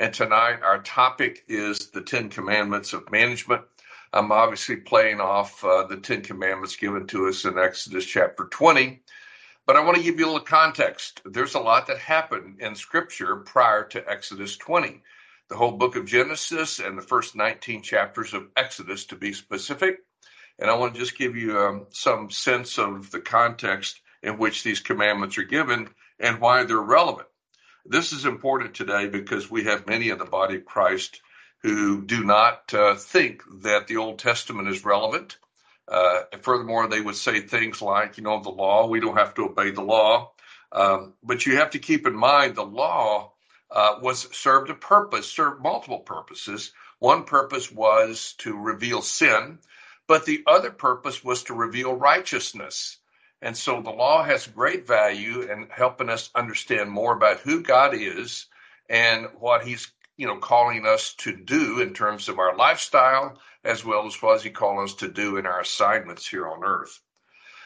And tonight, our topic is the Ten Commandments of Management. I'm obviously playing off uh, the Ten Commandments given to us in Exodus chapter 20. But I want to give you a little context. There's a lot that happened in Scripture prior to Exodus 20. The whole book of Genesis and the first 19 chapters of Exodus, to be specific. And I want to just give you um, some sense of the context in which these commandments are given and why they're relevant. This is important today because we have many in the body of Christ who do not uh, think that the Old Testament is relevant. Uh, and furthermore, they would say things like, you know, the law, we don't have to obey the law. Um, but you have to keep in mind the law uh, was served a purpose, served multiple purposes. One purpose was to reveal sin, but the other purpose was to reveal righteousness. And so the law has great value in helping us understand more about who God is and what he's you know calling us to do in terms of our lifestyle as well as what he calling us to do in our assignments here on earth.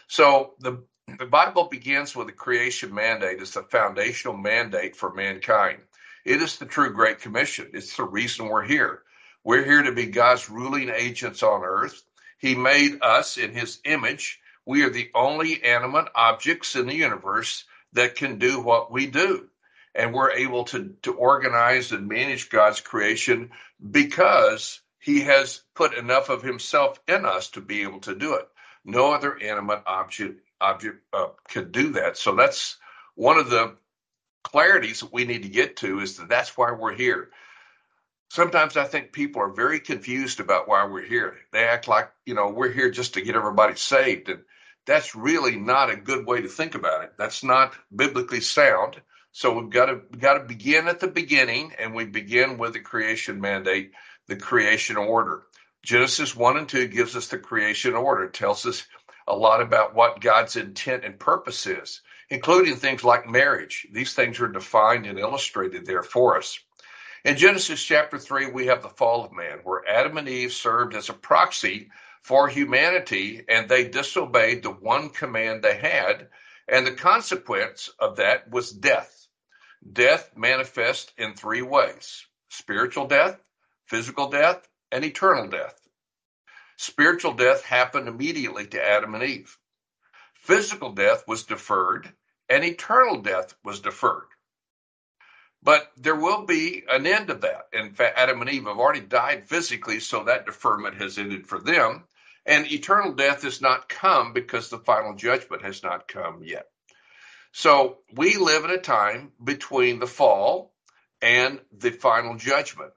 So the the Bible begins with the creation mandate as the foundational mandate for mankind. It is the true Great Commission. It's the reason we're here. We're here to be God's ruling agents on earth. He made us in his image we are the only animate objects in the universe that can do what we do. And we're able to, to organize and manage God's creation because he has put enough of himself in us to be able to do it. No other animate object object uh, could do that. So that's one of the clarities that we need to get to is that that's why we're here sometimes I think people are very confused about why we're here. They act like, you know, we're here just to get everybody saved. And that's really not a good way to think about it. That's not biblically sound. So we've got to we've got to begin at the beginning, and we begin with the creation mandate, the creation order. Genesis one and two gives us the creation order. It tells us a lot about what God's intent and purpose is, including things like marriage. These things are defined and illustrated there for us. In Genesis chapter 3, we have the fall of man, where Adam and Eve served as a proxy for humanity, and they disobeyed the one command they had. And the consequence of that was death. Death manifests in three ways spiritual death, physical death, and eternal death. Spiritual death happened immediately to Adam and Eve. Physical death was deferred, and eternal death was deferred. But there will be an end of that. In fact, Adam and Eve have already died physically, so that deferment has ended for them. And eternal death has not come because the final judgment has not come yet. So we live in a time between the fall and the final judgment.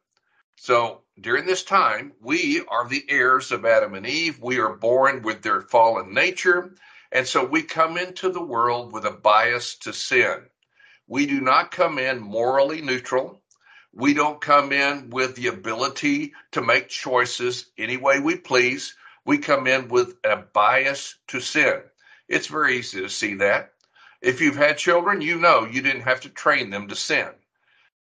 So during this time, we are the heirs of Adam and Eve. We are born with their fallen nature. And so we come into the world with a bias to sin. We do not come in morally neutral. We don't come in with the ability to make choices any way we please we come in with a bias to sin. It's very easy to see that. If you've had children, you know you didn't have to train them to sin.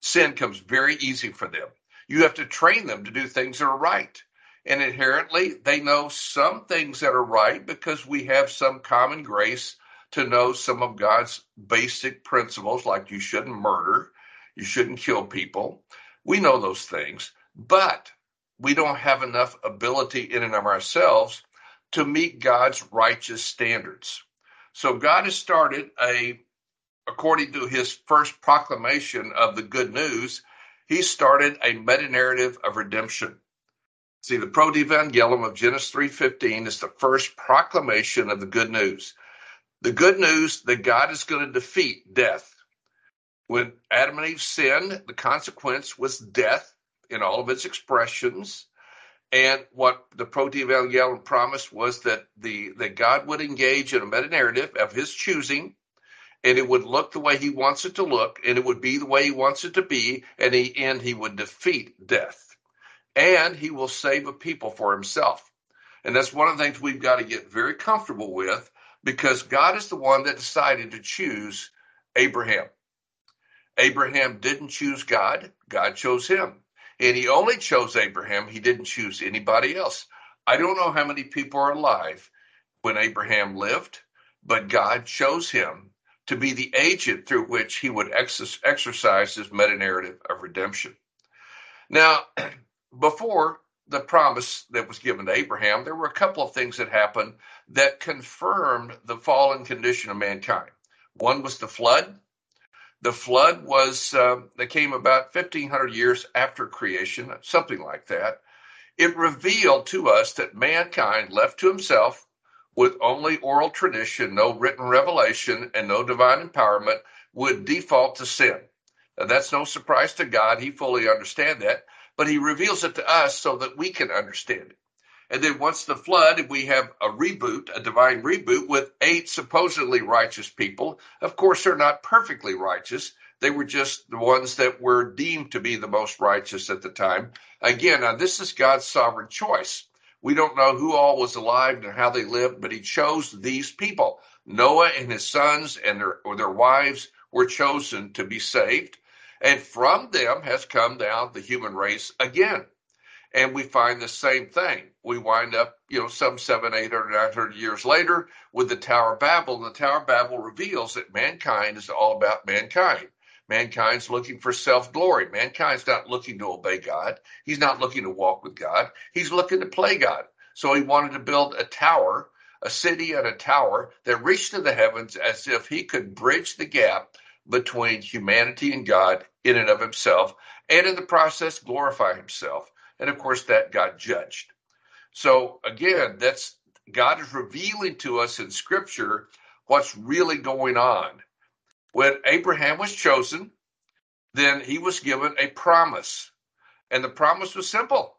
Sin comes very easy for them. You have to train them to do things that are right. And inherently, they know some things that are right because we have some common grace to know some of God's basic principles, like you shouldn't murder, you shouldn't kill people. We know those things. But we don't have enough ability in and of ourselves to meet God's righteous standards. So God has started a, according to his first proclamation of the good news, he started a meta narrative of redemption. See, the Protevangelium of Genesis 3.15 is the first proclamation of the good news. The good news that God is going to defeat death. When Adam and Eve sinned, the consequence was death in all of its expressions. And what the Protevangelium promised was that the that God would engage in a meta narrative of His choosing, and it would look the way He wants it to look, and it would be the way He wants it to be, and in the end He would defeat death, and He will save a people for Himself. And that's one of the things we've got to get very comfortable with, because God is the one that decided to choose Abraham. Abraham didn't choose God; God chose him. And he only chose Abraham. He didn't choose anybody else. I don't know how many people are alive when Abraham lived, but God chose him to be the agent through which he would exercise his meta narrative of redemption. Now, before the promise that was given to Abraham, there were a couple of things that happened that confirmed the fallen condition of mankind. One was the flood. The flood was uh, that came about 1500 years after creation, something like that. It revealed to us that mankind, left to himself, with only oral tradition, no written revelation, and no divine empowerment, would default to sin. Now, that's no surprise to God. He fully understands that, but He reveals it to us so that we can understand it. And then once the flood, we have a reboot, a divine reboot with eight supposedly righteous people. Of course, they're not perfectly righteous. They were just the ones that were deemed to be the most righteous at the time. Again, now this is God's sovereign choice. We don't know who all was alive and how they lived, but he chose these people. Noah and his sons and their, or their wives were chosen to be saved. And from them has come down the human race again and we find the same thing. We wind up, you know, some seven, eight, or nine hundred years later with the Tower of Babel. And the Tower of Babel reveals that mankind is all about mankind. Mankind's looking for self glory. Mankind's not looking to obey God. He's not looking to walk with God. He's looking to play God. So he wanted to build a tower, a city and a tower that reached to the heavens as if he could bridge the gap between humanity and God in and of himself, and in the process glorify himself. And of course, that got judged. So again, that's God is revealing to us in scripture what's really going on. When Abraham was chosen, then he was given a promise. And the promise was simple.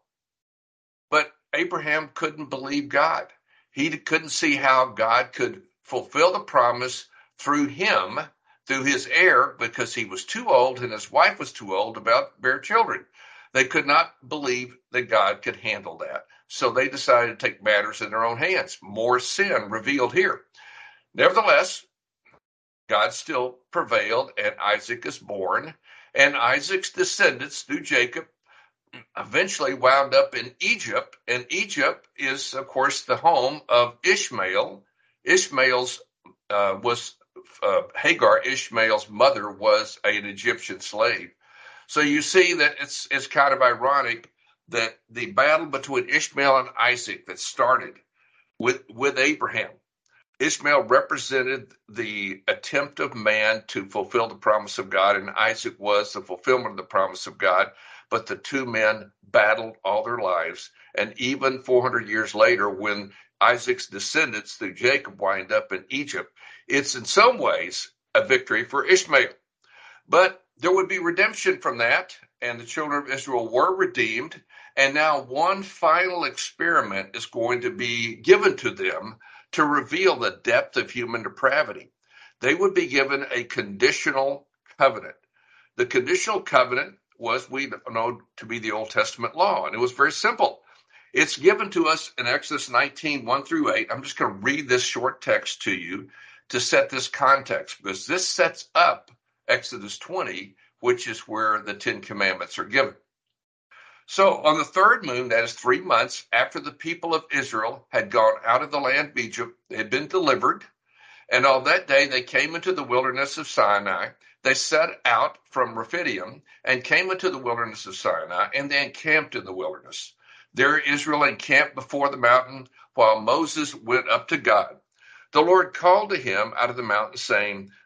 But Abraham couldn't believe God. He couldn't see how God could fulfill the promise through him, through his heir, because he was too old and his wife was too old to bear children. They could not believe that God could handle that. So they decided to take matters in their own hands. More sin revealed here. Nevertheless, God still prevailed, and Isaac is born. And Isaac's descendants through Jacob eventually wound up in Egypt. And Egypt is, of course, the home of Ishmael. Ishmael's uh, was uh, Hagar, Ishmael's mother, was an Egyptian slave. So you see that it's it's kind of ironic that the battle between Ishmael and Isaac that started with with Abraham. Ishmael represented the attempt of man to fulfill the promise of God, and Isaac was the fulfillment of the promise of God. But the two men battled all their lives. And even 400 years later, when Isaac's descendants through Jacob wind up in Egypt, it's in some ways a victory for Ishmael. But there would be redemption from that, and the children of Israel were redeemed. And now one final experiment is going to be given to them to reveal the depth of human depravity. They would be given a conditional covenant. The conditional covenant was, we know, to be the Old Testament law, and it was very simple. It's given to us in Exodus 19, 1 through 8. I'm just going to read this short text to you to set this context because this sets up Exodus 20, which is where the Ten Commandments are given. So on the third moon, that is three months after the people of Israel had gone out of the land of Egypt, they had been delivered. And on that day, they came into the wilderness of Sinai. They set out from Rephidim and came into the wilderness of Sinai, and they encamped in the wilderness. There Israel encamped before the mountain while Moses went up to God. The Lord called to him out of the mountain, saying,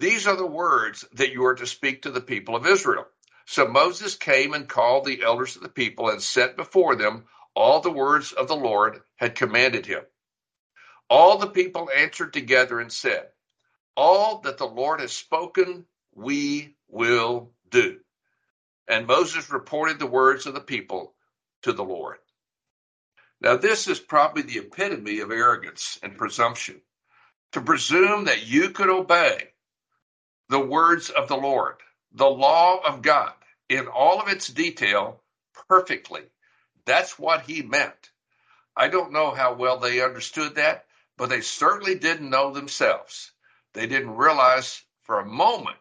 These are the words that you are to speak to the people of Israel. So Moses came and called the elders of the people and set before them all the words of the Lord had commanded him. All the people answered together and said, All that the Lord has spoken, we will do. And Moses reported the words of the people to the Lord. Now, this is probably the epitome of arrogance and presumption to presume that you could obey the words of the Lord, the law of God in all of its detail perfectly. That's what he meant. I don't know how well they understood that, but they certainly didn't know themselves. They didn't realize for a moment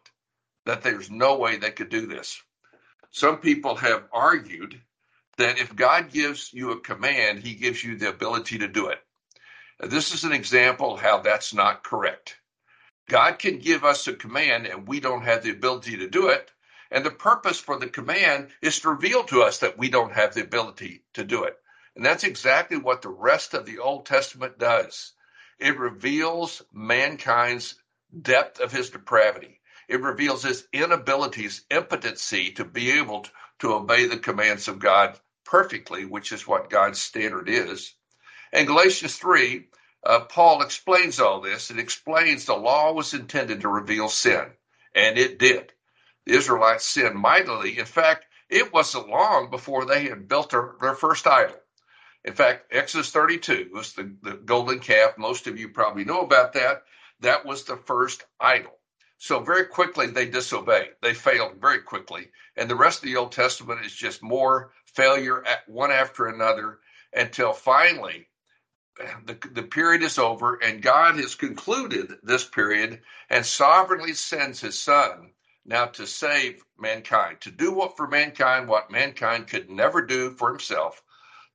that there's no way they could do this. Some people have argued that if God gives you a command, he gives you the ability to do it. This is an example how that's not correct. God can give us a command and we don't have the ability to do it. And the purpose for the command is to reveal to us that we don't have the ability to do it. And that's exactly what the rest of the Old Testament does. It reveals mankind's depth of his depravity. It reveals his inability, his impotency to be able to, to obey the commands of God perfectly, which is what God's standard is. And Galatians 3, uh, Paul explains all this and explains the law was intended to reveal sin, and it did. The Israelites sinned mightily. In fact, it wasn't long before they had built their, their first idol. In fact, Exodus 32 was the, the golden calf. Most of you probably know about that. That was the first idol. So very quickly they disobeyed. They failed very quickly. And the rest of the Old Testament is just more failure at one after another until finally the, the period is over and God has concluded this period and sovereignly sends his son now to save mankind, to do what for mankind, what mankind could never do for himself,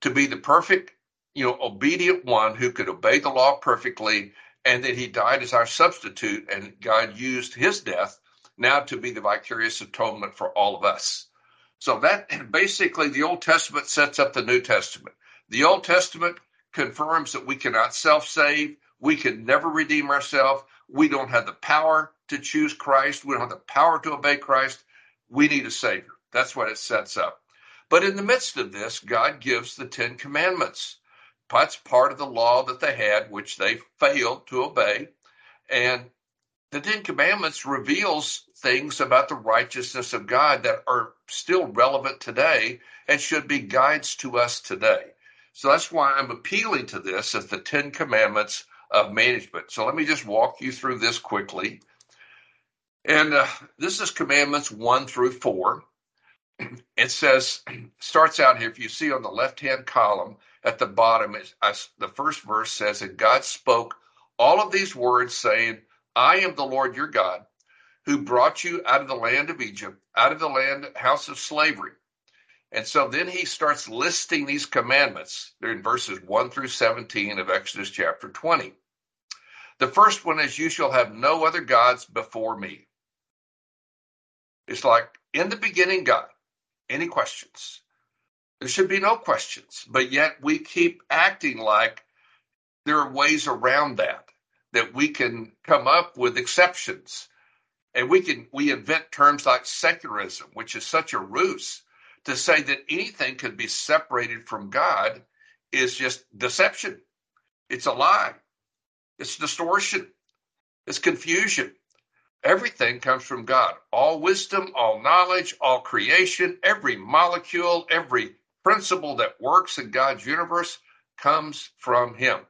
to be the perfect, you know, obedient one who could obey the law perfectly, and that he died as our substitute, and God used his death now to be the vicarious atonement for all of us. So that basically the Old Testament sets up the New Testament. The Old Testament confirms that we cannot self save, we can never redeem ourselves, we don't have the power to choose Christ, we don't have the power to obey Christ. We need a Savior. That's what it sets up. But in the midst of this, God gives the Ten Commandments. That's part of the law that they had, which they failed to obey. And the Ten Commandments reveals things about the righteousness of God that are still relevant today and should be guides to us today. So that's why I'm appealing to this as the Ten Commandments of management. So let me just walk you through this quickly. And uh, this is commandments one through four. It says, starts out here, if you see on the left hand column at the bottom, the first verse says, And God spoke all of these words, saying, I am the Lord your God, who brought you out of the land of Egypt, out of the land house of slavery. And so then he starts listing these commandments. They're in verses 1 through 17 of Exodus chapter 20. The first one is, You shall have no other gods before me. It's like, in the beginning, God. Any questions? There should be no questions, but yet we keep acting like there are ways around that, that we can come up with exceptions. And we can we invent terms like secularism, which is such a ruse to say that anything could be separated from God is just deception. It's a lie. It's distortion. It's confusion. Everything comes from God. All wisdom, all knowledge, all creation, every molecule, every principle that works in God's universe comes from Him.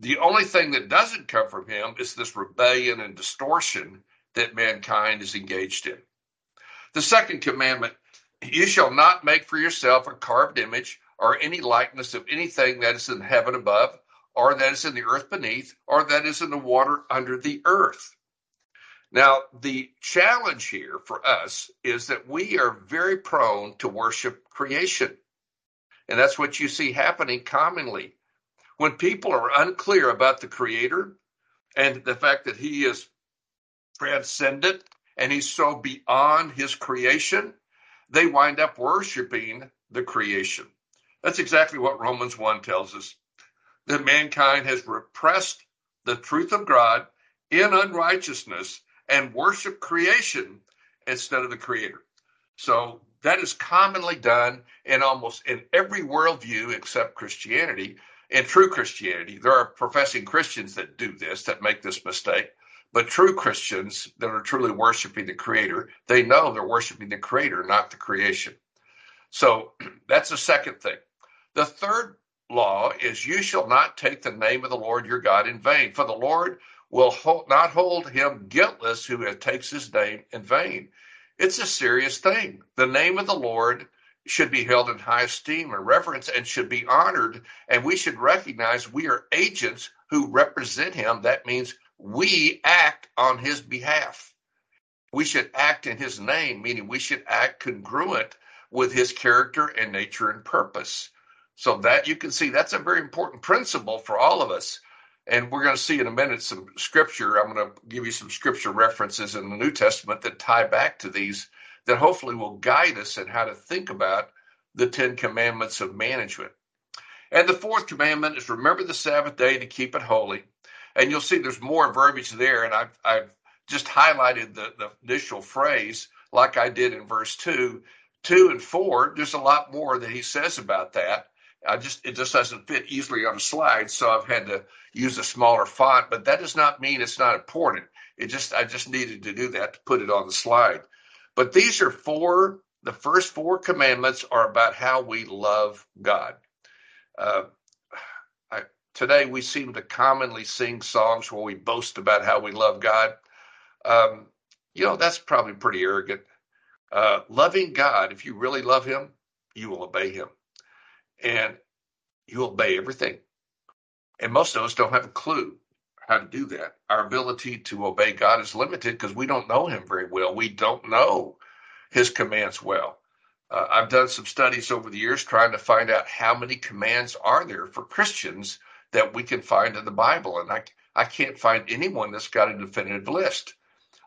The only thing that doesn't come from Him is this rebellion and distortion that mankind is engaged in. The second commandment you shall not make for yourself a carved image or any likeness of anything that is in heaven above, or that is in the earth beneath, or that is in the water under the earth. Now, the challenge here for us is that we are very prone to worship creation. And that's what you see happening commonly. When people are unclear about the Creator and the fact that He is transcendent and He's so beyond His creation, they wind up worshiping the creation. That's exactly what Romans 1 tells us that mankind has repressed the truth of God in unrighteousness and worship creation instead of the creator. So that is commonly done in almost in every worldview except Christianity. In true Christianity, there are professing Christians that do this, that make this mistake. But true Christians that are truly worshiping the Creator, they know they're worshiping the Creator, not the creation. So that's the second thing. The third law is you shall not take the name of the Lord your God in vain, for the Lord will hold, not hold him guiltless who takes his name in vain. It's a serious thing. The name of the Lord should be held in high esteem and reverence and should be honored. And we should recognize we are agents who represent him. That means we act on his behalf. We should act in his name, meaning we should act congruent with his character and nature and purpose. So that you can see that's a very important principle for all of us. And we're going to see in a minute some scripture. I'm going to give you some scripture references in the New Testament that tie back to these that hopefully will guide us in how to think about the Ten Commandments of management. And the fourth commandment is remember the Sabbath day to keep it holy. And you'll see there's more verbiage there. And I've, I've just highlighted the, the initial phrase like I did in verse two. Two and four, there's a lot more that he says about that. I just it just doesn't fit easily on a slide, so I've had to use a smaller font. But that does not mean it's not important. It just I just needed to do that to put it on the slide. But these are four, the first four commandments are about how we love God. Uh, today, we seem to commonly sing songs where we boast about how we love God. Um, you know, that's probably pretty arrogant. Uh, loving God, if you really love Him, you will obey Him. And you obey everything. And most of us don't have a clue how to do that. Our ability to obey God is limited because we don't know Him very well. We don't know His commands well. Uh, I've done some studies over the years trying to find out how many commands are there for Christians that we can find in the Bible, and I I can't find anyone that's got a definitive list.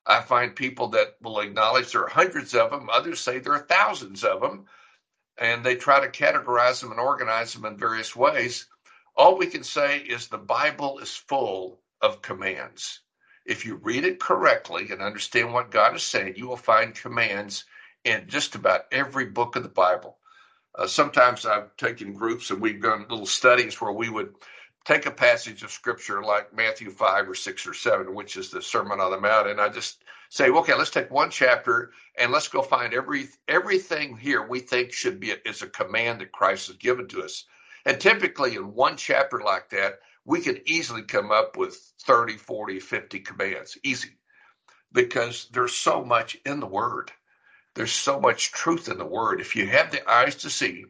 I find people that will acknowledge there are hundreds of them. Others say there are thousands of them, and they try to categorize them and organize them in various ways. All we can say is the Bible is full of commands. If you read it correctly and understand what God is saying, you will find commands in just about every book of the Bible. Uh, sometimes I've taken groups and we've done little studies where we would take a passage of scripture like Matthew 5 or 6 or 7, which is the Sermon on the Mount, and I just say, okay, let's take one chapter and let's go find every everything here we think should be is a command that Christ has given to us. And typically in one chapter like that, we could easily come up with 30, 40, 50 commands, easy, because there's so much in the Word. There's so much truth in the Word. If you have the eyes to see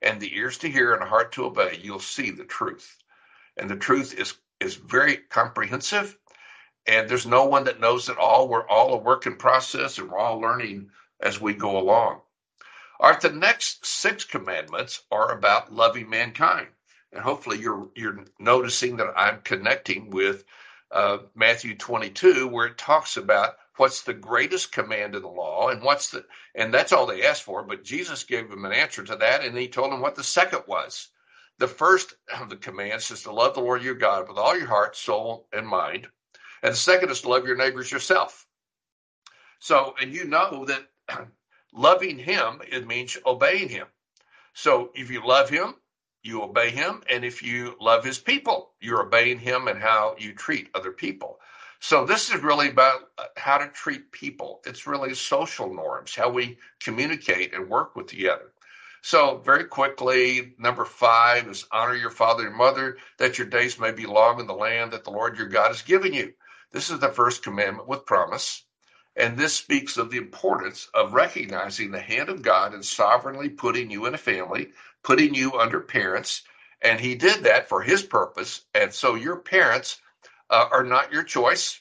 and the ears to hear and a heart to obey, you'll see the truth. And the truth is, is very comprehensive. And there's no one that knows it all. We're all a work in process and we're all learning as we go along. All right, the next six commandments are about loving mankind and hopefully you're you're noticing that I'm connecting with uh, Matthew 22, where it talks about what's the greatest command in the law, and what's the and that's all they asked for. But Jesus gave them an answer to that, and he told them what the second was. The first of the commands is to love the Lord your God with all your heart, soul, and mind, and the second is to love your neighbors yourself. So, and you know that loving Him it means obeying Him. So, if you love Him, you obey him. And if you love his people, you're obeying him and how you treat other people. So this is really about uh, how to treat people. It's really social norms, how we communicate and work with together. So very quickly, number five is honor your father and mother, that your days may be long in the land that the Lord your God has given you. This is the first commandment with promise. And this speaks of the importance of recognizing the hand of God and sovereignly putting you in a family putting you under parents. And he did that for his purpose. And so your parents uh, are not your choice.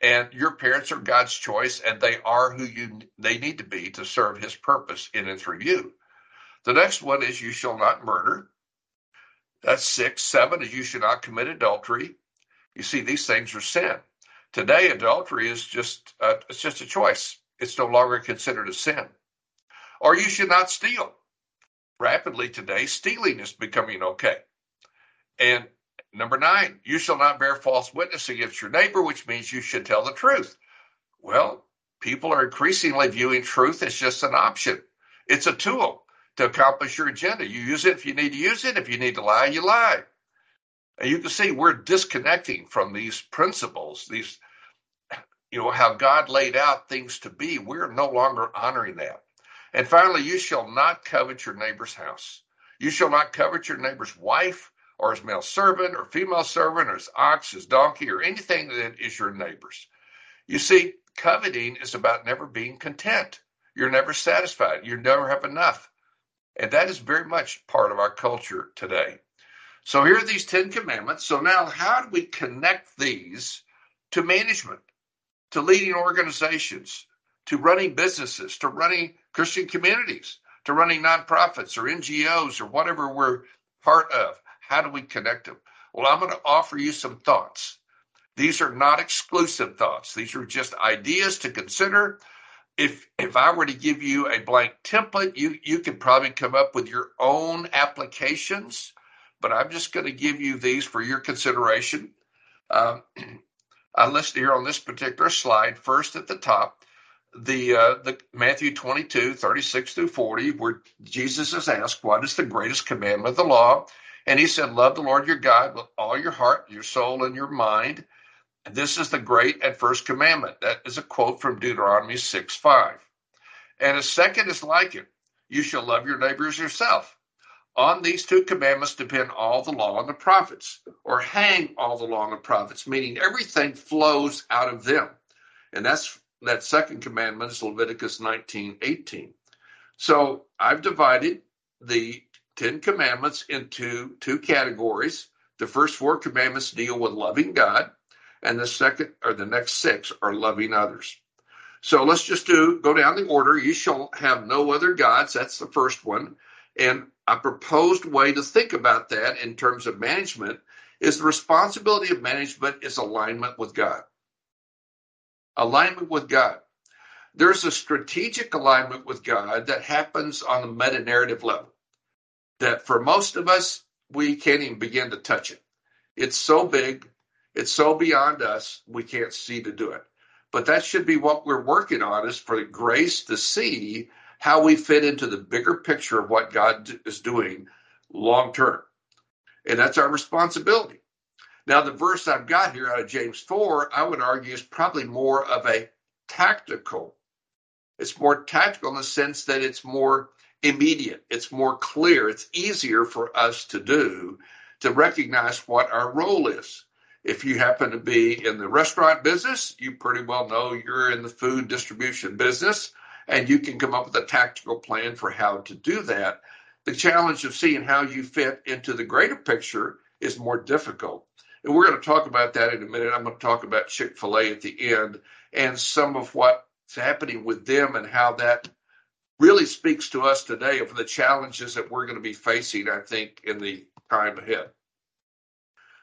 And your parents are God's choice, and they are who you they need to be to serve his purpose in and through you. The next one is you shall not murder. That's six. Seven is you should not commit adultery. You see, these things are sin. Today, adultery is just uh, it's just a choice. It's no longer considered a sin. Or you should not steal rapidly today, stealing is becoming okay. And number nine, you shall not bear false witness against your neighbor, which means you should tell the truth. Well, people are increasingly viewing truth as just an option. It's a tool to accomplish your agenda. You use it if you need to use it. If you need to lie, you lie. And you can see we're disconnecting from these principles, these, you know, how God laid out things to be. We're no longer honoring that. And finally, you shall not covet your neighbor's house. You shall not covet your neighbor's wife or his male servant or female servant or his ox, his donkey, or anything that is your neighbor's. You see, coveting is about never being content. You're never satisfied. You never have enough. And that is very much part of our culture today. So here are these 10 commandments. So now, how do we connect these to management, to leading organizations, to running businesses, to running Christian communities, to running nonprofits or NGOs or whatever we're part of? How do we connect them? Well, I'm going to offer you some thoughts. These are not exclusive thoughts. These are just ideas to consider. If if I were to give you a blank template, you you could probably come up with your own applications. But I'm just going to give you these for your consideration. Um, I listed here on this particular slide, first at the top, the uh, the Matthew 22, 36 through 40, where Jesus is asked, What is the greatest commandment of the law? And he said, Love the Lord your God with all your heart, your soul, and your mind. This is the great and first commandment. That is a quote from Deuteronomy 6 5. And a second is like it you shall love your neighbors yourself. On these two commandments depend all the law and the prophets, or hang all the law and the prophets, meaning everything flows out of them. And that's that second commandment is Leviticus 19 18. So I've divided the Ten Commandments into two categories. The first four commandments deal with loving God, and the second or the next six are loving others. So let's just do go down the order. You shall have no other gods. That's the first one. And a proposed way to think about that in terms of management is the responsibility of management is alignment with God. Alignment with God. There's a strategic alignment with God that happens on the meta narrative level that for most of us, we can't even begin to touch it. It's so big, it's so beyond us, we can't see to do it. But that should be what we're working on is for grace to see how we fit into the bigger picture of what God is doing long term. And that's our responsibility. Now, the verse I've got here out of James 4, I would argue is probably more of a tactical. It's more tactical in the sense that it's more immediate, it's more clear, it's easier for us to do to recognize what our role is. If you happen to be in the restaurant business, you pretty well know you're in the food distribution business and you can come up with a tactical plan for how to do that. The challenge of seeing how you fit into the greater picture is more difficult. And we're going to talk about that in a minute. I'm going to talk about Chick fil A at the end and some of what's happening with them and how that really speaks to us today of the challenges that we're going to be facing, I think, in the time ahead.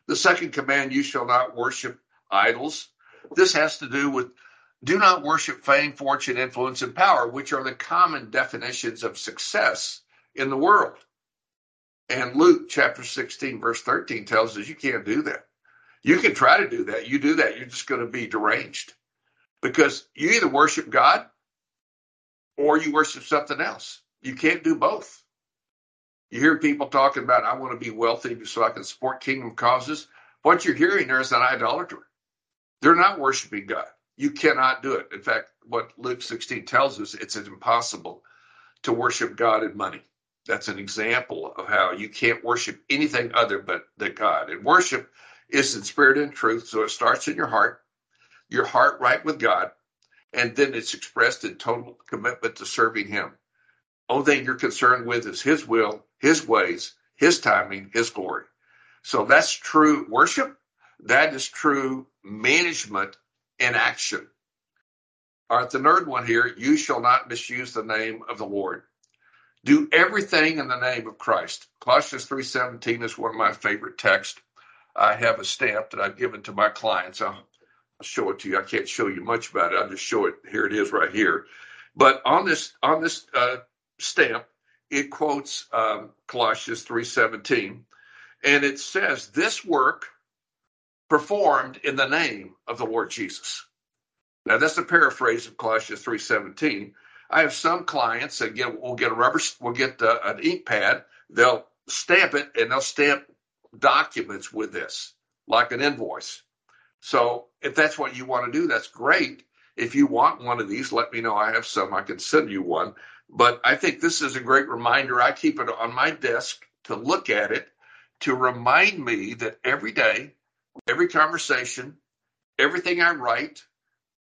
The second command, you shall not worship idols. This has to do with do not worship fame, fortune, influence, and power, which are the common definitions of success in the world. And Luke chapter 16, verse 13 tells us you can't do that. You can try to do that. You do that, you're just going to be deranged because you either worship God or you worship something else. You can't do both. You hear people talking about, I want to be wealthy so I can support kingdom causes. What you're hearing there is an idolater. They're not worshiping God. You cannot do it. In fact, what Luke 16 tells us, it's impossible to worship God in money. That's an example of how you can't worship anything other but the God. And worship is in spirit and truth. So it starts in your heart, your heart right with God, and then it's expressed in total commitment to serving Him. Only thing you're concerned with is His will, His ways, His timing, His glory. So that's true worship. That is true management in action. All right, the third one here you shall not misuse the name of the Lord. Do everything in the name of Christ. Colossians 3:17 is one of my favorite texts. I have a stamp that I've given to my clients. I'll show it to you. I can't show you much about it. I'll just show it. Here it is right here. But on this on this uh, stamp, it quotes um, Colossians 3:17, and it says, "This work performed in the name of the Lord Jesus." Now that's a paraphrase of Colossians 3:17. I have some clients that get will get a rubber, will get uh, an ink pad. They'll stamp it and they'll stamp documents with this, like an invoice. So if that's what you want to do, that's great. If you want one of these, let me know. I have some. I can send you one. But I think this is a great reminder. I keep it on my desk to look at it to remind me that every day, every conversation, everything I write,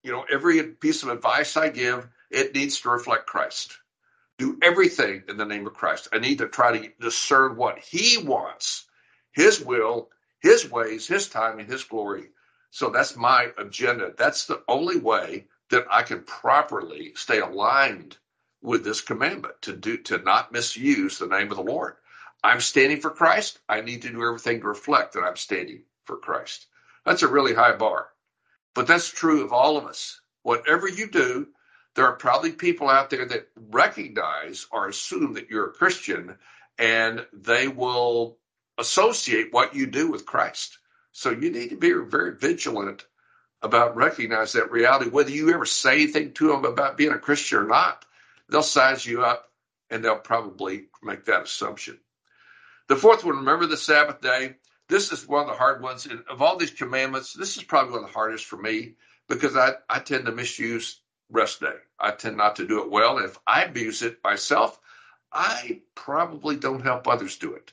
you know, every piece of advice I give, it needs to reflect Christ. do everything in the name of Christ. I need to try to discern what He wants, His will, His ways, His time, and His glory. So that's my agenda. That's the only way that I can properly stay aligned with this commandment to do to not misuse the name of the Lord. I'm standing for Christ. I need to do everything to reflect that I'm standing for Christ. That's a really high bar. But that's true of all of us. Whatever you do, there are probably people out there that recognize or assume that you're a Christian and they will associate what you do with Christ. So you need to be very vigilant about recognizing that reality, whether you ever say anything to them about being a Christian or not they'll size you up and they'll probably make that assumption. The fourth one, remember the Sabbath day. This is one of the hard ones. And of all these commandments, this is probably one of the hardest for me because I, I tend to misuse rest day. I tend not to do it well. And if I abuse it myself, I probably don't help others do it.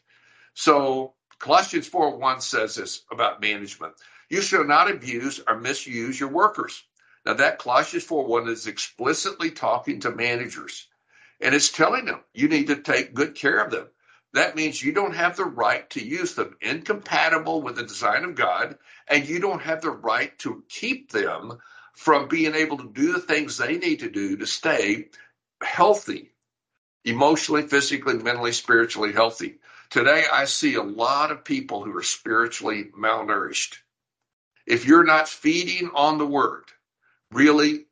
So Colossians 4 1 says this about management. You shall not abuse or misuse your workers. Now, that Colossians 4 1 is explicitly talking to managers, and it's telling them you need to take good care of them. That means you don't have the right to use them incompatible with the design of God, and you don't have the right to keep them from being able to do the things they need to do to stay healthy, emotionally, physically, mentally, spiritually healthy. Today, I see a lot of people who are spiritually malnourished. If you're not feeding on the word, really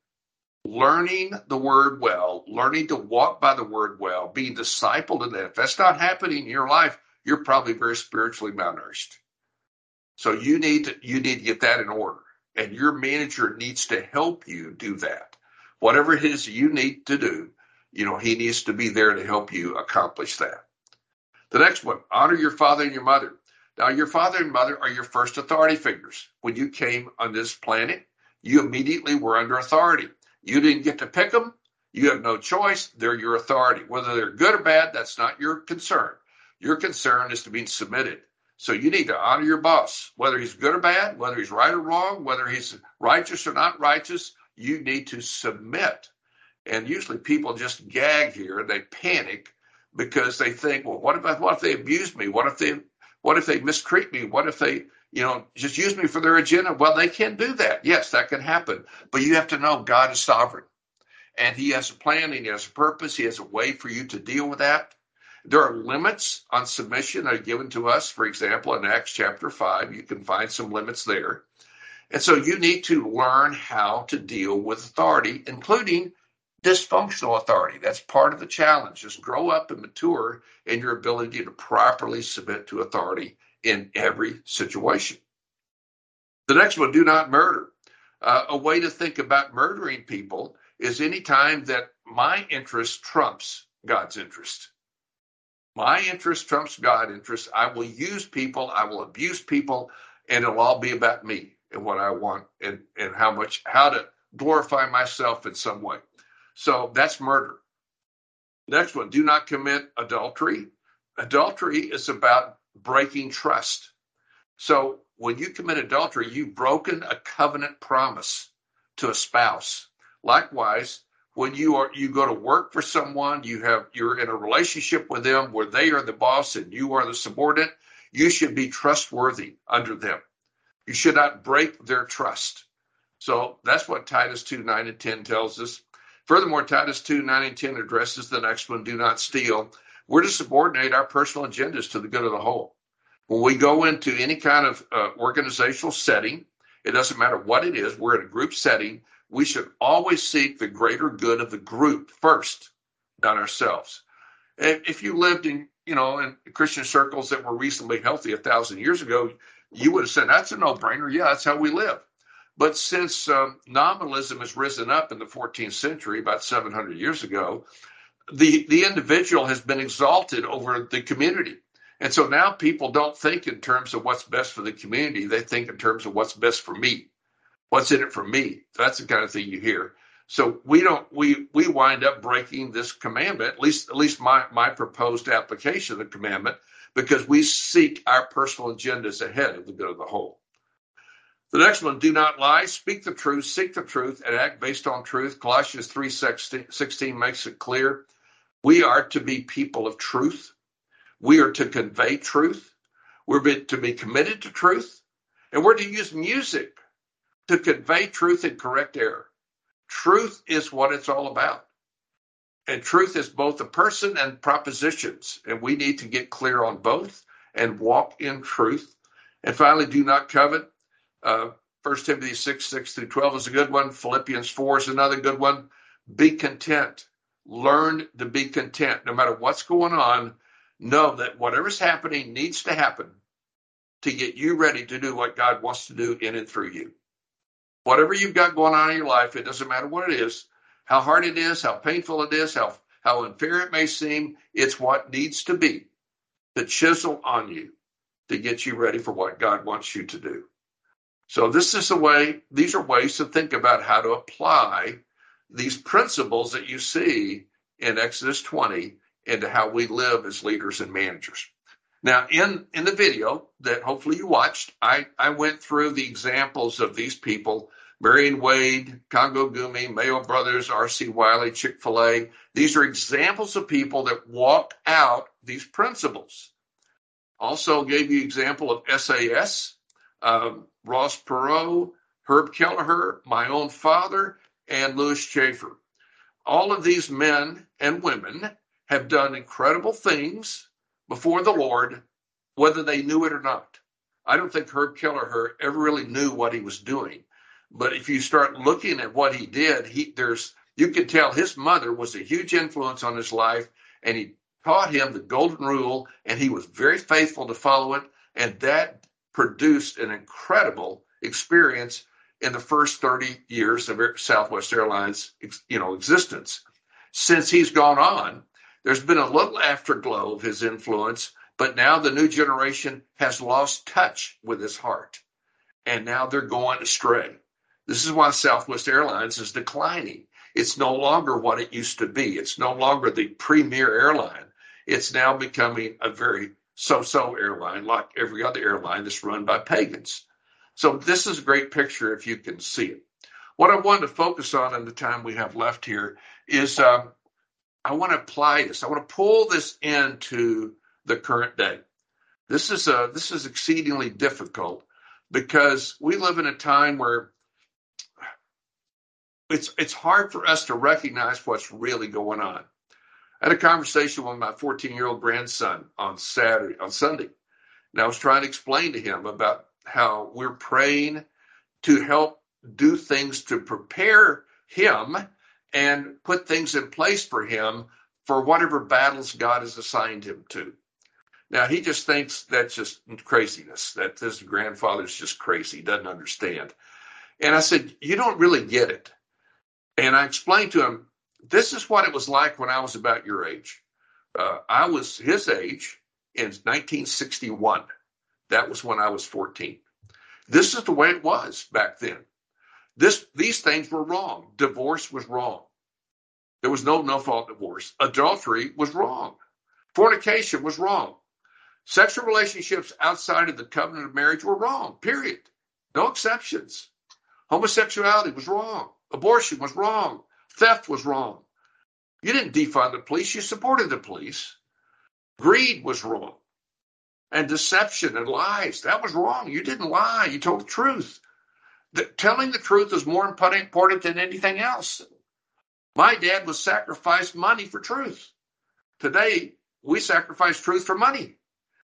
learning the word well, learning to walk by the word well, being discipled in that. If that's not happening in your life, you're probably very spiritually malnourished. So you need to you need to get that in order. And your manager needs to help you do that. Whatever it is you need to do, you know, he needs to be there to help you accomplish that. The next one, honor your father and your mother. Now, your father and mother are your first authority figures. When you came on this planet, you immediately were under authority. You didn't get to pick them. You have no choice. They're your authority. Whether they're good or bad, that's not your concern. Your concern is to be submitted. So you need to honor your boss, whether he's good or bad, whether he's right or wrong, whether he's righteous or not righteous. You need to submit. And usually people just gag here and they panic because they think, well, what if I, what if they abuse me? What if they what if they mistreat me? What if they you know, just use me for their agenda. Well, they can do that. Yes, that can happen. But you have to know God is sovereign and He has a plan and He has a purpose. He has a way for you to deal with that. There are limits on submission that are given to us. For example, in Acts chapter 5, you can find some limits there. And so you need to learn how to deal with authority, including dysfunctional authority. That's part of the challenge. Just grow up and mature in your ability to properly submit to authority in every situation. The next one, do not murder. Uh, a way to think about murdering people is any time that my interest trumps God's interest. My interest trumps God's interest. I will use people, I will abuse people, and it'll all be about me and what I want and, and how much, how to glorify myself in some way. So that's murder. Next one, do not commit adultery. Adultery is about breaking trust. So when you commit adultery, you've broken a covenant promise to a spouse. Likewise, when you are you go to work for someone, you have you're in a relationship with them where they are the boss and you are the subordinate, you should be trustworthy under them. You should not break their trust. So that's what Titus 2 9 and 10 tells us. Furthermore, Titus 2 9 and 10 addresses the next one do not steal. We're to subordinate our personal agendas to the good of the whole. When we go into any kind of uh, organizational setting, it doesn't matter what it is, we're in a group setting, we should always seek the greater good of the group first, not ourselves. If you lived in, you know, in Christian circles that were reasonably healthy a thousand years ago, you would have said that's a no-brainer. Yeah, that's how we live. But since um, nominalism has risen up in the 14th century, about 700 years ago, the the individual has been exalted over the community. And so now people don't think in terms of what's best for the community. They think in terms of what's best for me. What's in it for me? That's the kind of thing you hear. So we don't we we wind up breaking this commandment, at least at least my my proposed application of the commandment, because we seek our personal agendas ahead of the good of the whole. The next one, do not lie, speak the truth, seek the truth, and act based on truth. Colossians 3 16 makes it clear We are to be people of truth. We are to convey truth. We're to be committed to truth. And we're to use music to convey truth and correct error. Truth is what it's all about. And truth is both a person and propositions. And we need to get clear on both and walk in truth. And finally, do not covet. Uh, 1 Timothy 6, 6 through 12 is a good one. Philippians 4 is another good one. Be content. Learn to be content. No matter what's going on, know that whatever's happening needs to happen to get you ready to do what God wants to do in and through you. Whatever you've got going on in your life, it doesn't matter what it is, how hard it is, how painful it is, how, how unfair it may seem, it's what needs to be to chisel on you to get you ready for what God wants you to do. So this is a way, these are ways to think about how to apply these principles that you see in Exodus 20 into how we live as leaders and managers. Now, in, in the video that hopefully you watched, I, I went through the examples of these people Marion Wade, Kongo Gumi, Mayo Brothers, R.C. Willey, Chick fil A. These are examples of people that walked out these principles. Also gave you example of SAS, um, Ross Perot, Herb Kelleher, my own father, and Lewis Chafer. All of these men and women have done incredible things before the Lord, whether they knew it or not. I don't think Herb Kelleher ever really knew what he was doing. But if you start looking at what he did, he there's you can tell his mother was a huge influence on his life, and he taught him the golden rule, and he was very faithful to follow it, and that produced an incredible experience in the first 30 years of Southwest Airlines, you know, existence. Since he's gone on, there's been a little afterglow of his influence, but now the new generation has lost touch with his heart. And now they're going astray. This is why Southwest Airlines is declining. It's no longer what it used to be. It's no longer the premier airline. It's now becoming a very so so airline, like every other airline that's run by pagans. So, this is a great picture if you can see it. What I want to focus on in the time we have left here is um, I want to apply this. I want to pull this into the current day. This is a this is exceedingly difficult because we live in a time where it's it's hard for us to recognize what's really going on. I had a conversation with my 14 year old grandson on Saturday on Sunday, and I was trying to explain to him about how we're praying to help do things to prepare him and put things in place for him for whatever battles God has assigned him to. Now he just thinks that's just craziness. That his grandfather's just crazy, doesn't understand. And I said, You don't really get it. And I explained to him, This is what it was like when I was about your age. Uh, I was his age in 1961. That was when I was 14. This is the way it was back then. This these things were wrong. Divorce was wrong. There was no no fault divorce. Adultery was wrong. Fornication was wrong. Sexual relationships outside of the covenant of marriage were wrong. Period. No exceptions. Homosexuality was wrong. Abortion was wrong. Theft was wrong. You didn't defund the police, you supported the police. Greed was wrong. And deception and lies, that was wrong. You didn't lie, you told the truth that telling the truth is more important than anything else. My dad was sacrificed money for truth. Today, we sacrifice truth for money.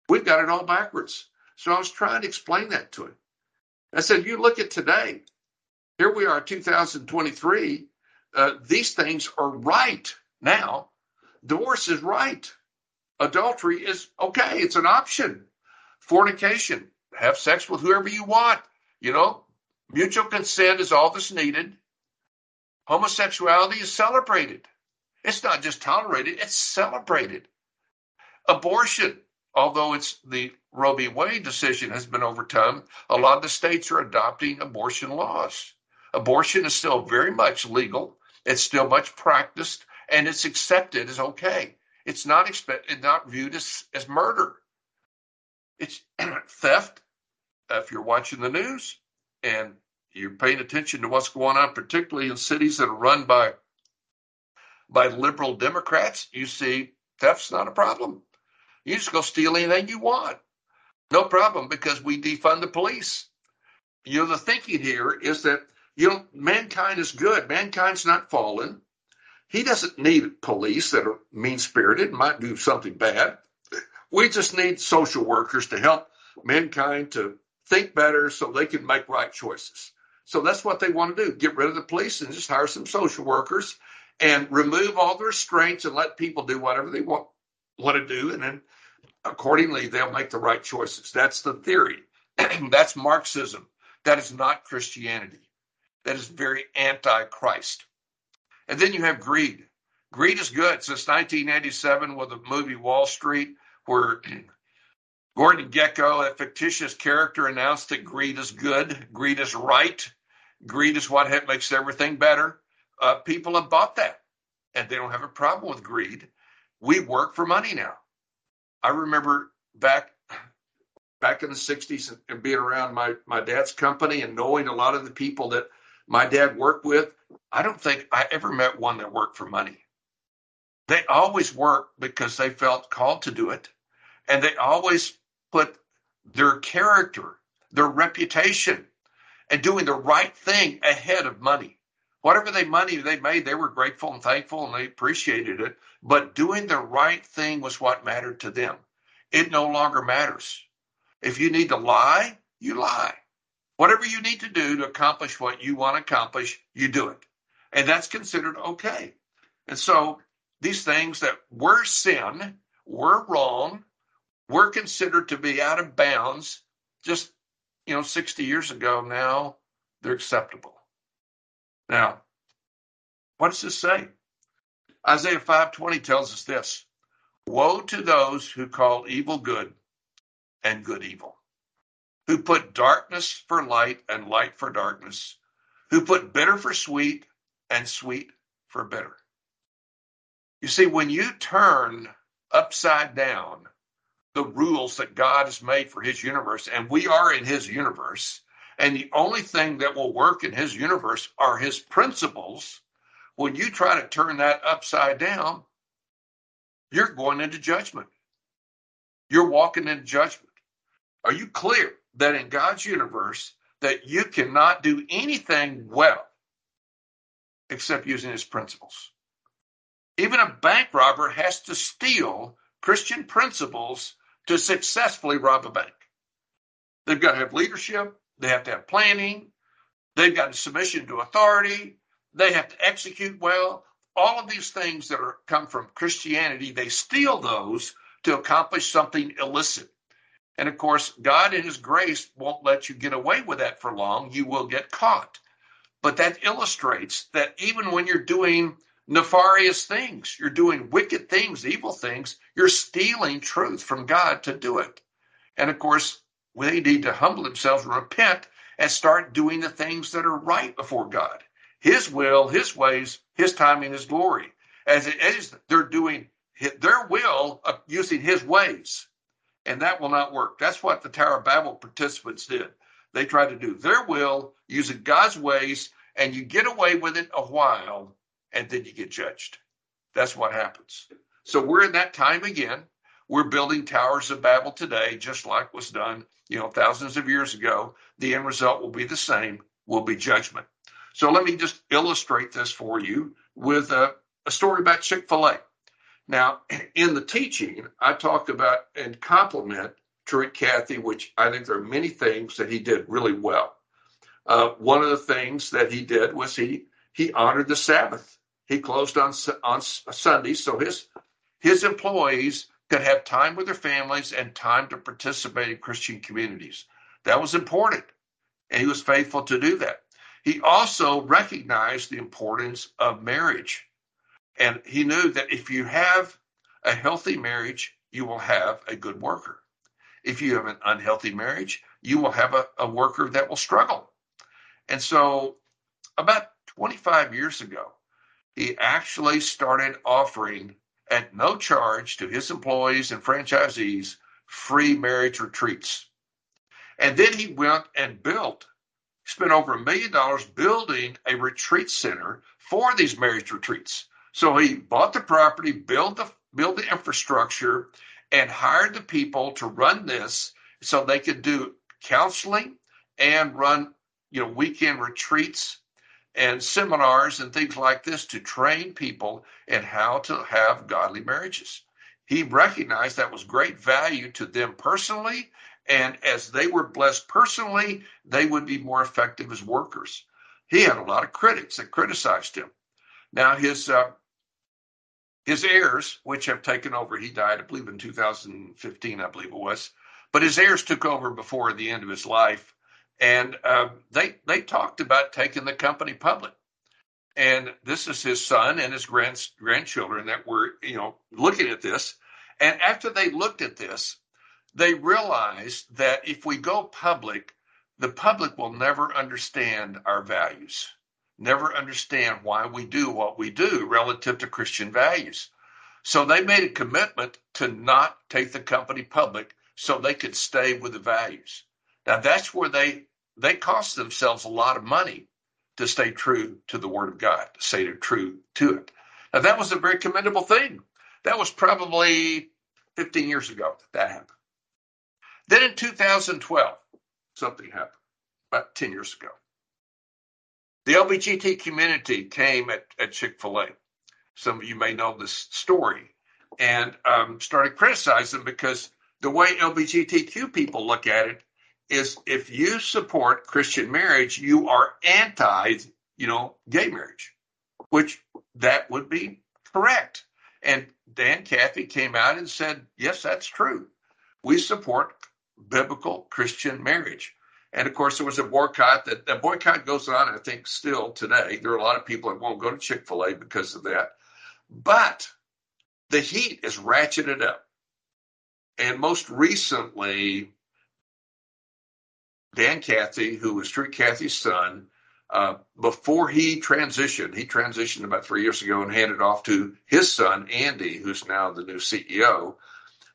We've got it all backwards. So I was trying to explain that to him. I said, you look at today, here we are, 2023. Uh, these things are right now. Divorce is right. Adultery is okay, it's an option. Fornication, have sex with whoever you want. You know, Mutual consent is all that's needed. Homosexuality is celebrated. It's not just tolerated, it's celebrated. Abortion, although it's the Roe v. Wade decision has been overturned, a lot of the states are adopting abortion laws. Abortion is still very much legal, it's still much practiced, and it's accepted as okay. It's not expected, not viewed as, as murder. It's theft. Uh, if you're watching the news, and you're paying attention to what's going on, particularly in cities that are run by by liberal Democrats, you see theft's not a problem. You just go steal anything you want. No problem because we defund the police. You know, the thinking here is that, you know, mankind is good. Mankind's not fallen. He doesn't need police that are mean spirited, and might do something bad. We just need social workers to help mankind to think better so they can make right choices. So that's what they want to do get rid of the police and just hire some social workers and remove all the restraints and let people do whatever they want, want to do. And then accordingly, they'll make the right choices. That's the theory. that's Marxism. That is not Christianity. That is very anti Christ. And then you have greed. Greed is good. Since 1987, with the movie Wall Street, where Gordon Gekko, a fictitious character, announced that greed is good, greed is right, greed is what makes everything better. Uh, people have bought that, and they don't have a problem with greed. We work for money now. I remember back back in the 60s and being around my, my dad's company and knowing a lot of the people that my dad worked with, I don't think I ever met one that worked for money. They always worked because they felt called to do it. And they always put their character, their reputation, and doing the right thing ahead of money. Whatever they money they made, they were grateful and thankful and they appreciated it. But doing the right thing was what mattered to them. It no longer matters. If you need to lie, you lie. Whatever you need to do to accomplish what you want to accomplish, you do it. And that's considered okay. And so these things that were sin, were wrong, were considered to be out of bounds just, you know, 60 years ago. Now they're acceptable. Now, what does this say? Isaiah 5:20 tells us this: Woe to those who call evil good and good evil, who put darkness for light and light for darkness, who put bitter for sweet and sweet for bitter. You see, when you turn upside down the rules that God has made for his universe, and we are in his universe, and the only thing that will work in his universe are his principles, when you try to turn that upside down, you're going into judgment. You're walking into judgment. Are you clear that in God's universe that you cannot do anything well except using his principles? Even a bank robber has to steal Christian principles to successfully rob a bank. They've got to have leadership, they have to have planning, they've got submission to authority, they have to execute well. All of these things that are come from Christianity, they steal those to accomplish something illicit. And of course, God in His grace won't let you get away with that for long. You will get caught. But that illustrates that even when you're doing nefarious things, you're doing wicked things, evil things, you're stealing truth from God to do it. And of course, they need to humble themselves, repent, and start doing the things that are right before God. His will, His ways, His timing, His glory. As it is, they're doing their will uh, using His ways and that will not work. That's what the Tower of Babel participants did. They tried to do their will using God's ways, and you get away with it a while, and then you get judged. That's what happens. So we're in that time again. We're building towers of Babel today, just like was done, you know, thousands of years ago. The end result will be the same, will be judgment. So let me just illustrate this for you with a, a story about Chick fil A. Now, in the teaching, I talk about and compliment Truett Cathy, which I think there are many things that he did really well. Uh, one of the things that he did was he he honored the Sabbath. He closed on on Sunday, so his his employees could have time with their families and time to participate in Christian communities. That was important, and he was faithful to do that. He also recognized the importance of marriage and he knew that if you have a healthy marriage, you will have a good worker. If you have an unhealthy marriage, you will have a, a worker that will struggle. And so, about 25 years ago, he actually started offering at no charge to his employees and franchisees free marriage retreats. And then he went and built, spent over a million dollars building a retreat center for these marriage retreats. So he bought the property, built the build the infrastructure, and hired the people to run this so they could do counseling and run you know weekend retreats and seminars and things like this to train people in how to have godly marriages. He recognized that was great value to them personally, and as they were blessed personally, they would be more effective as workers. He had a lot of critics that criticized him. Now his uh, his heirs, which have taken over, he died, I believe, in 2015, I believe it was, but his heirs took over before the end of his life and uh, they they talked about taking the company public. And this is his son and his grand, grandchildren that were, you know, looking at this. And after they looked at this, they realized that if we go public, the public will never understand our values, never understand why we do what we do relative to Christian values. So they made a commitment to not take the company public so they could stay with the values. Now that's where they they cost themselves a lot of money to stay true to the Word of God, to stay true to it. Now, that was a very commendable thing. That was probably 15 years ago that that happened. Then in 2012, something happened, about 10 years ago. The LBGT community came at, at Chick fil A. Some of you may know this story and um, started criticizing because the way LBGTQ people look at it is if you support Christian marriage, you are anti, you know, gay marriage, which that would be correct. And Dan Cathy came out and said, yes, that's true. We support biblical Christian marriage. And of course, there was a boycott that the boycott goes on, I think, still today. There are a lot of people that won't go to Chick fil A because of that. But the heat is ratcheted up. And most recently, Dan Cathy, who was Truett Cathy's son, uh, before he transitioned, he transitioned about three years ago and handed off to his son Andy, who's now the new CEO.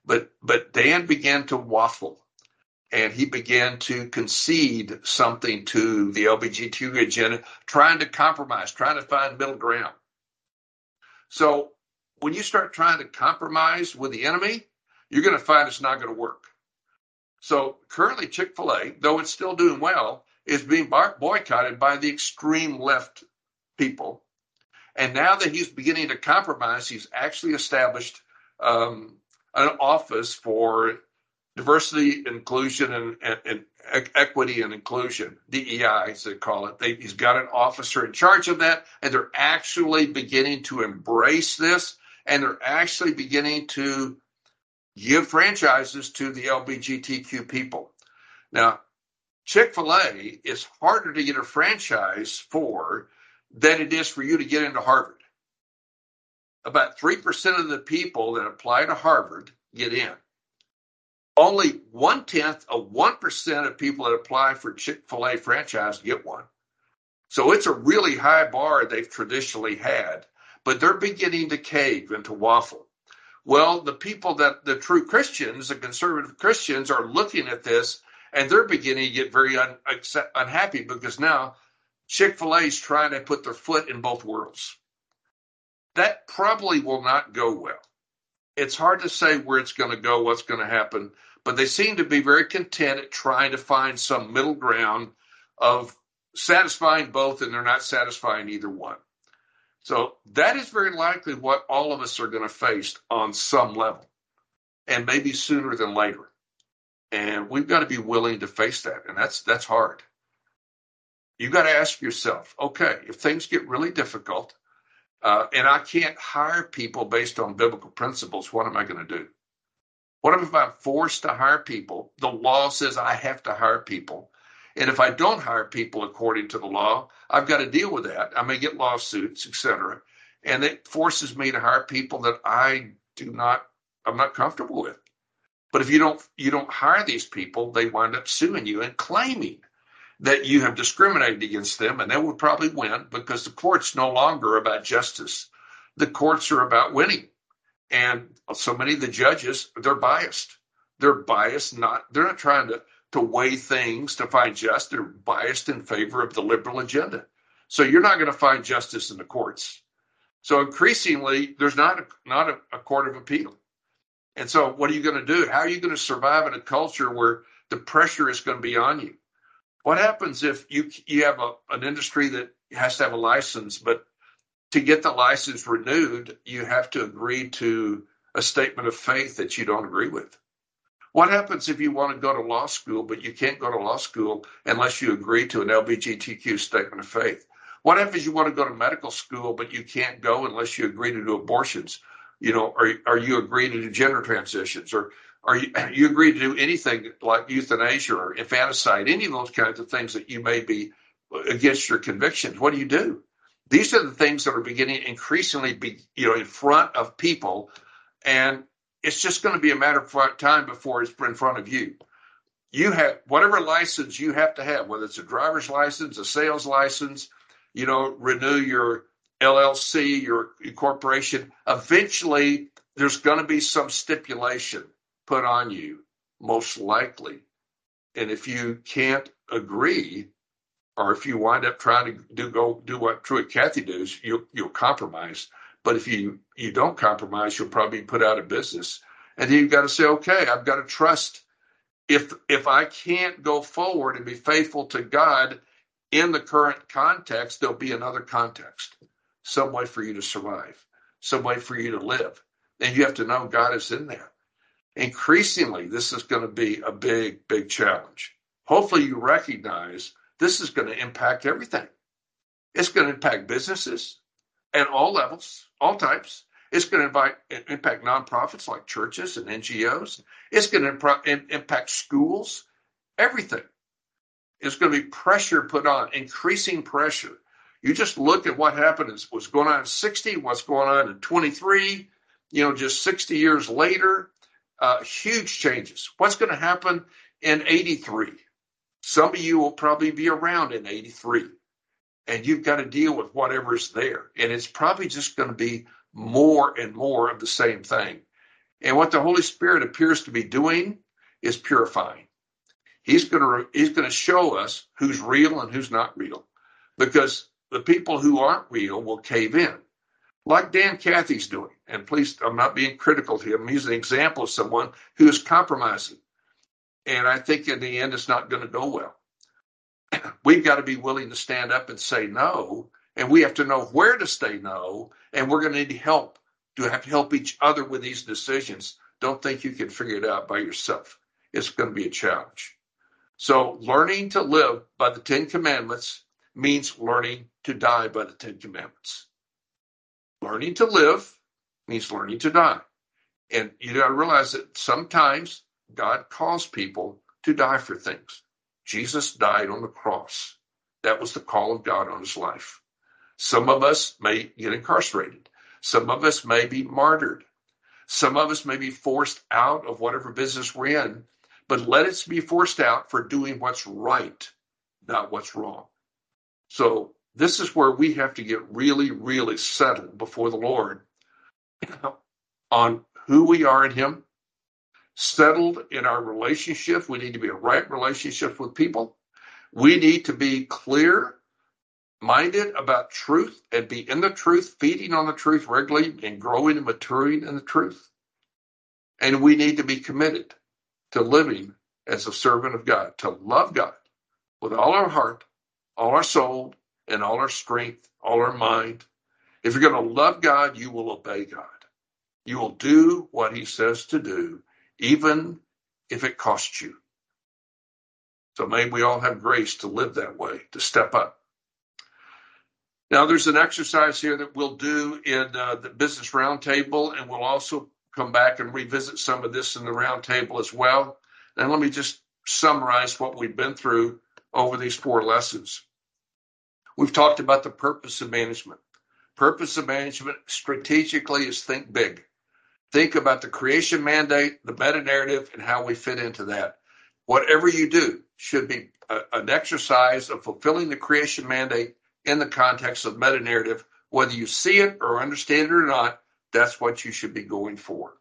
But but Dan began to waffle, and he began to concede something to the LBGT agenda, trying to compromise, trying to find middle ground. So when you start trying to compromise with the enemy, you're going to find it's not going to work. So currently, Chick fil A, though it's still doing well, is being boycotted by the extreme left people. And now that he's beginning to compromise, he's actually established um, an office for diversity, inclusion, and, and, and, equity and inclusion, DEI, as they call it. They, he's got an officer in charge of that, and they're actually beginning to embrace this, and they're actually beginning to give franchises to the LBGTQ people. Now, Chick fil A is harder to get a franchise for than it is for you to get into Harvard. About 3% of the people that apply to Harvard get in. Only one tenth of 1% of people that apply for Chick fil A franchise get one. So it's a really high bar they've traditionally had, but they're beginning to cave and to waffle. Well, the people that the true Christians, the conservative Christians, are looking at this and they're beginning to get very un, unhappy because now Chick fil A is trying to put their foot in both worlds. That probably will not go well. It's hard to say where it's going to go, what's going to happen, but they seem to be very content at trying to find some middle ground of satisfying both, and they're not satisfying either one. So that is very likely what all of us are going to face on some level, and maybe sooner than later. And we've got to be willing to face that, and that's that's hard. You've got to ask yourself, okay, if things get really difficult, uh, and I can't hire people based on biblical principles, what am I going to do? What if I'm forced to hire people? The law says I have to hire people. And if I don't hire people according to the law, I've got to deal with that. I may get lawsuits, etc. And it forces me to hire people that I do not, I'm not comfortable with. But if you don't, you don't hire these people, they wind up suing you and claiming that you have discriminated against them, and they will probably win because the court's no longer about justice. The courts are about winning, and so many of the judges they're biased. They're biased, not they're not trying to to weigh things to find just. They're biased in favor of the liberal agenda. So you're not going to find justice in the courts. So increasingly, there's not a, not a, a court of appeal. And so, what are you going to do? How are you going to survive in a culture where the pressure is going to be on you? What happens if you you have a, an industry that has to have a license, but to get the license renewed, you have to agree to a statement of faith that you don't agree with? What happens if you want to go to law school, but you can't go to law school unless you agree to an LGBTQ statement of faith? What happens if you want to go to medical school, but you can't go unless you agree to do abortions? You know, are, are you agree to do gender transitions or are you, you agree to do anything like euthanasia or infanticide, any of those kinds of things that you may be against your convictions? What do you do? These are the things that are beginning increasingly be, you know, in front of people. And it's just going to be a matter of time before it's in front of you. You have whatever license you have to have, whether it's a driver's license, a sales license, you know, renew your LLC, your corporation. Eventually, there's going to be some stipulation put on you, most likely. And if you can't agree, or if you wind up trying to do go do what Truett Cathy does, you'll you'll compromise. But if you you don't compromise, you'll probably be put out of business. And then you've got to say, okay, I've got to trust. If if I can't go forward and be faithful to God in the current context, there'll be another context, some way for you to survive, some way for you to live. And you have to know God is in there. Increasingly, this is going to be a big, big challenge. Hopefully, you recognize this is going to impact everything. It's going to impact businesses at all levels, all types. It's going to invite, impact nonprofits like churches and NGOs. It's going to impact schools, everything. It's going to be pressure put on, increasing pressure. You just look at what happened, what's going on in 60, what's going on in 23, you know, just 60 years later, uh, huge changes. What's going to happen in 83? Some of you will probably be around in 83 and you've got to deal with whatever's there. And it's probably just going to be more and more of the same thing. And what the Holy Spirit appears to be doing is purifying. He's going to he's going to show us who's real and who's not real, because the people who aren't real will cave in, like Dan Cathy's doing. And please, I'm not being critical to him. I'm using an example of someone who is compromising, and I think in the end it's not going to go well. We've got to be willing to stand up and say no, and we have to know where to say no, and we're going to need help to have to help each other with these decisions. Don't think you can figure it out by yourself. It's going to be a challenge. So, learning to live by the Ten Commandments means learning to die by the Ten Commandments. Learning to live means learning to die. And you got to realize that sometimes God calls people to die for things. Jesus died on the cross. That was the call of God on his life. Some of us may get incarcerated. Some of us may be martyred. Some of us may be forced out of whatever business we're in, but let us be forced out for doing what's right, not what's wrong. So this is where we have to get really, really settled before the Lord on who we are in Him, settled in our relationship. We need to be a right relationship with people. We need to be clear minded about truth and be in the truth, feeding on the truth regularly and growing and maturing in the truth. And we need to be committed to living as a servant of God, to love God with all our heart, all our soul, and all our strength, all our mind. If you're going to love God, you will obey God. You will do what he says to do, even if it costs you. So may we all have grace to live that way, to step up. Now, there's an exercise here that we'll do in uh, the business roundtable, and we'll also come back and revisit some of this in the roundtable as well. And let me just summarize what we've been through over these four lessons. We've talked about the purpose of management. Purpose of management strategically is think big. Think about the creation mandate, the meta narrative, and how we fit into that. Whatever you do should be a, an exercise of fulfilling the creation mandate in the context of meta narrative. Whether you see it or understand it or not, that's what you should be going for.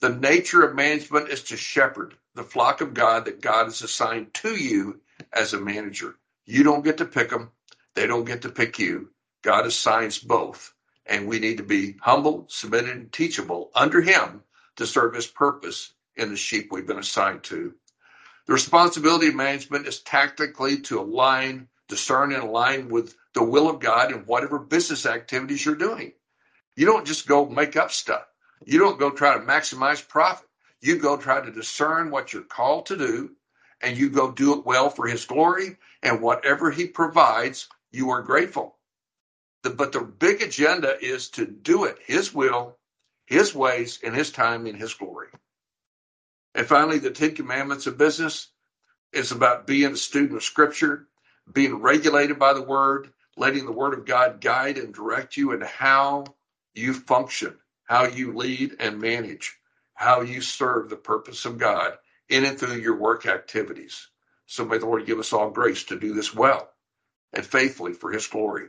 The nature of management is to shepherd the flock of God that God has assigned to you as a manager. You don't get to pick them, they don't get to pick you. God assigns both. And we need to be humble, submitted, and teachable under Him to serve His purpose in the sheep we've been assigned to. The responsibility of management is tactically to align, discern, and align with the will of God in whatever business activities you're doing. You don't just go make up stuff. You don't go try to maximize profit. You go try to discern what you're called to do, and you go do it well for His glory. And whatever He provides, you are grateful. The, but the big agenda is to do it His will, His ways, and His time, in His glory. And finally, the Ten Commandments of business is about being a student of Scripture, being regulated by the Word, letting the Word of God guide and direct you in how you function, how you lead and manage, how you serve the purpose of God in and through your work activities. So may the Lord give us all grace to do this well and faithfully for His glory.